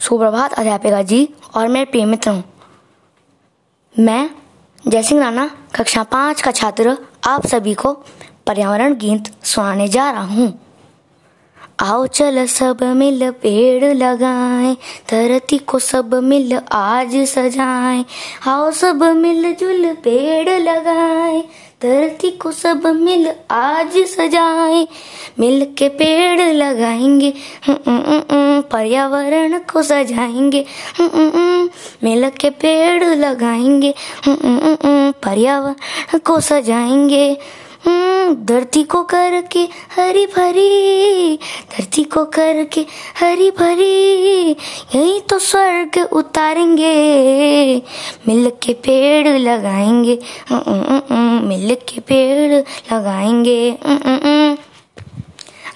सुप्रभात, अध्यापिका जी, और मेरे प्रिय मित्रों। मैं जयसिंह राणा, कक्षा पाँच का छात्र, आप सभी को पर्यावरण गीत सुनाने जा रहा हूँ। आओ चल सब मिल पेड़ लगाएँ, धरती को सब मिल आज सजाएँ। आओ सब मिल जुल पेड़ लगाएँ धरती को सब मिल आज सजाए, मिल के पेड़ लगाएँगे पर्यावरण को सजाएँगे मिल के पेड़ लगाएँगे पर्यावरण को सजाएँगे। धरती को करके हरी भरी धरती को करके हरी भरी यही तो स्वर्ग उतारेंगे। मिल के पेड़ लगाएँगे मिल के पेड़ लगाएँगे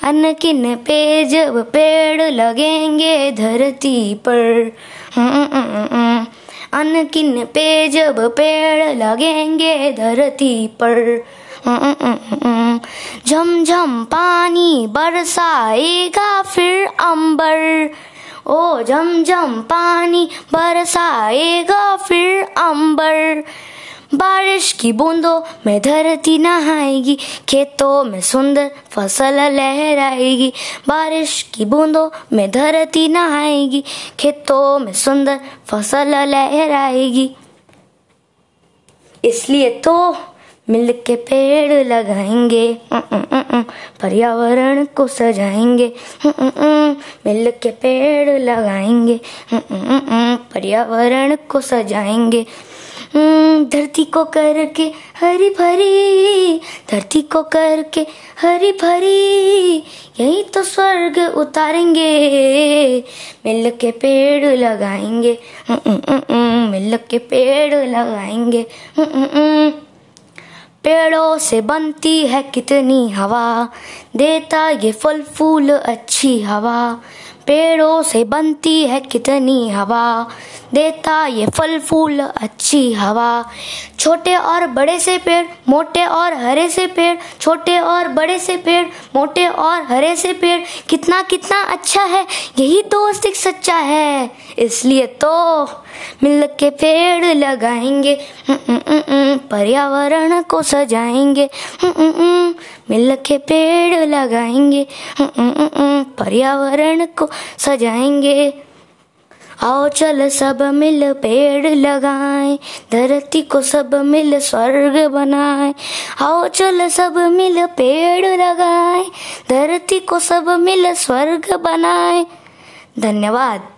अन्न किन पे जब पेड़ लगेंगे धरती पर अन्न किन पे जब पेड़ लगेंगे धरती पर झमझम पानी बरसाएगा फिर अंबर। ओ झमझम पानी बरसाएगा फिर अंबर। बारिश की बूंदों में धरती नहाएगी, खेतों में सुंदर फ़सल लहराएगी। बारिश की बूंदों में धरती नहाएगी, खेतों में सुंदर फ़सल लहराएगी। इसलिए तो मिल के पेड़ लगाएँगे पर्यावरण को सजाएँगे मिल के पेड़ लगाएँगे पर्यावरण को सजाएँगे धरती को करके हरी भरी धरती को करके हरी भरी यही तो स्वर्ग उतारेंगे मिल के पेड़ लगाएँगे मिल के पेड़ लगाएँगे पेड़ों से बनती है कितनी हवा? देता ये फल फूल अच्छी हवा। पेड़ों से बनती है कितनी हवा। देता ये फल फूल अच्छी हवा। छोटे और बड़े से पेड़, मोटे और हरे से पेड़, छोटे और बड़े से पेड़, मोटे और हरे से पेड़, कितना कितना अच्छा है, यही दोस्त एक सच्चा है। इसलिए तो मिल के पेड़ लगाएँगे पर्यावरण को सजाएँगे मिल के पेड़ लगाएँगे पर्यावरण को सजाएँगे। आओ चल सब मिल पेड़ लगाएँ, धरती को सब मिल स्वर्ग बनाएँ। आओ चल सब मिल पेड़ लगाएँ, धरती को सब मिल स्वर्ग बनाएँ। धन्यवाद।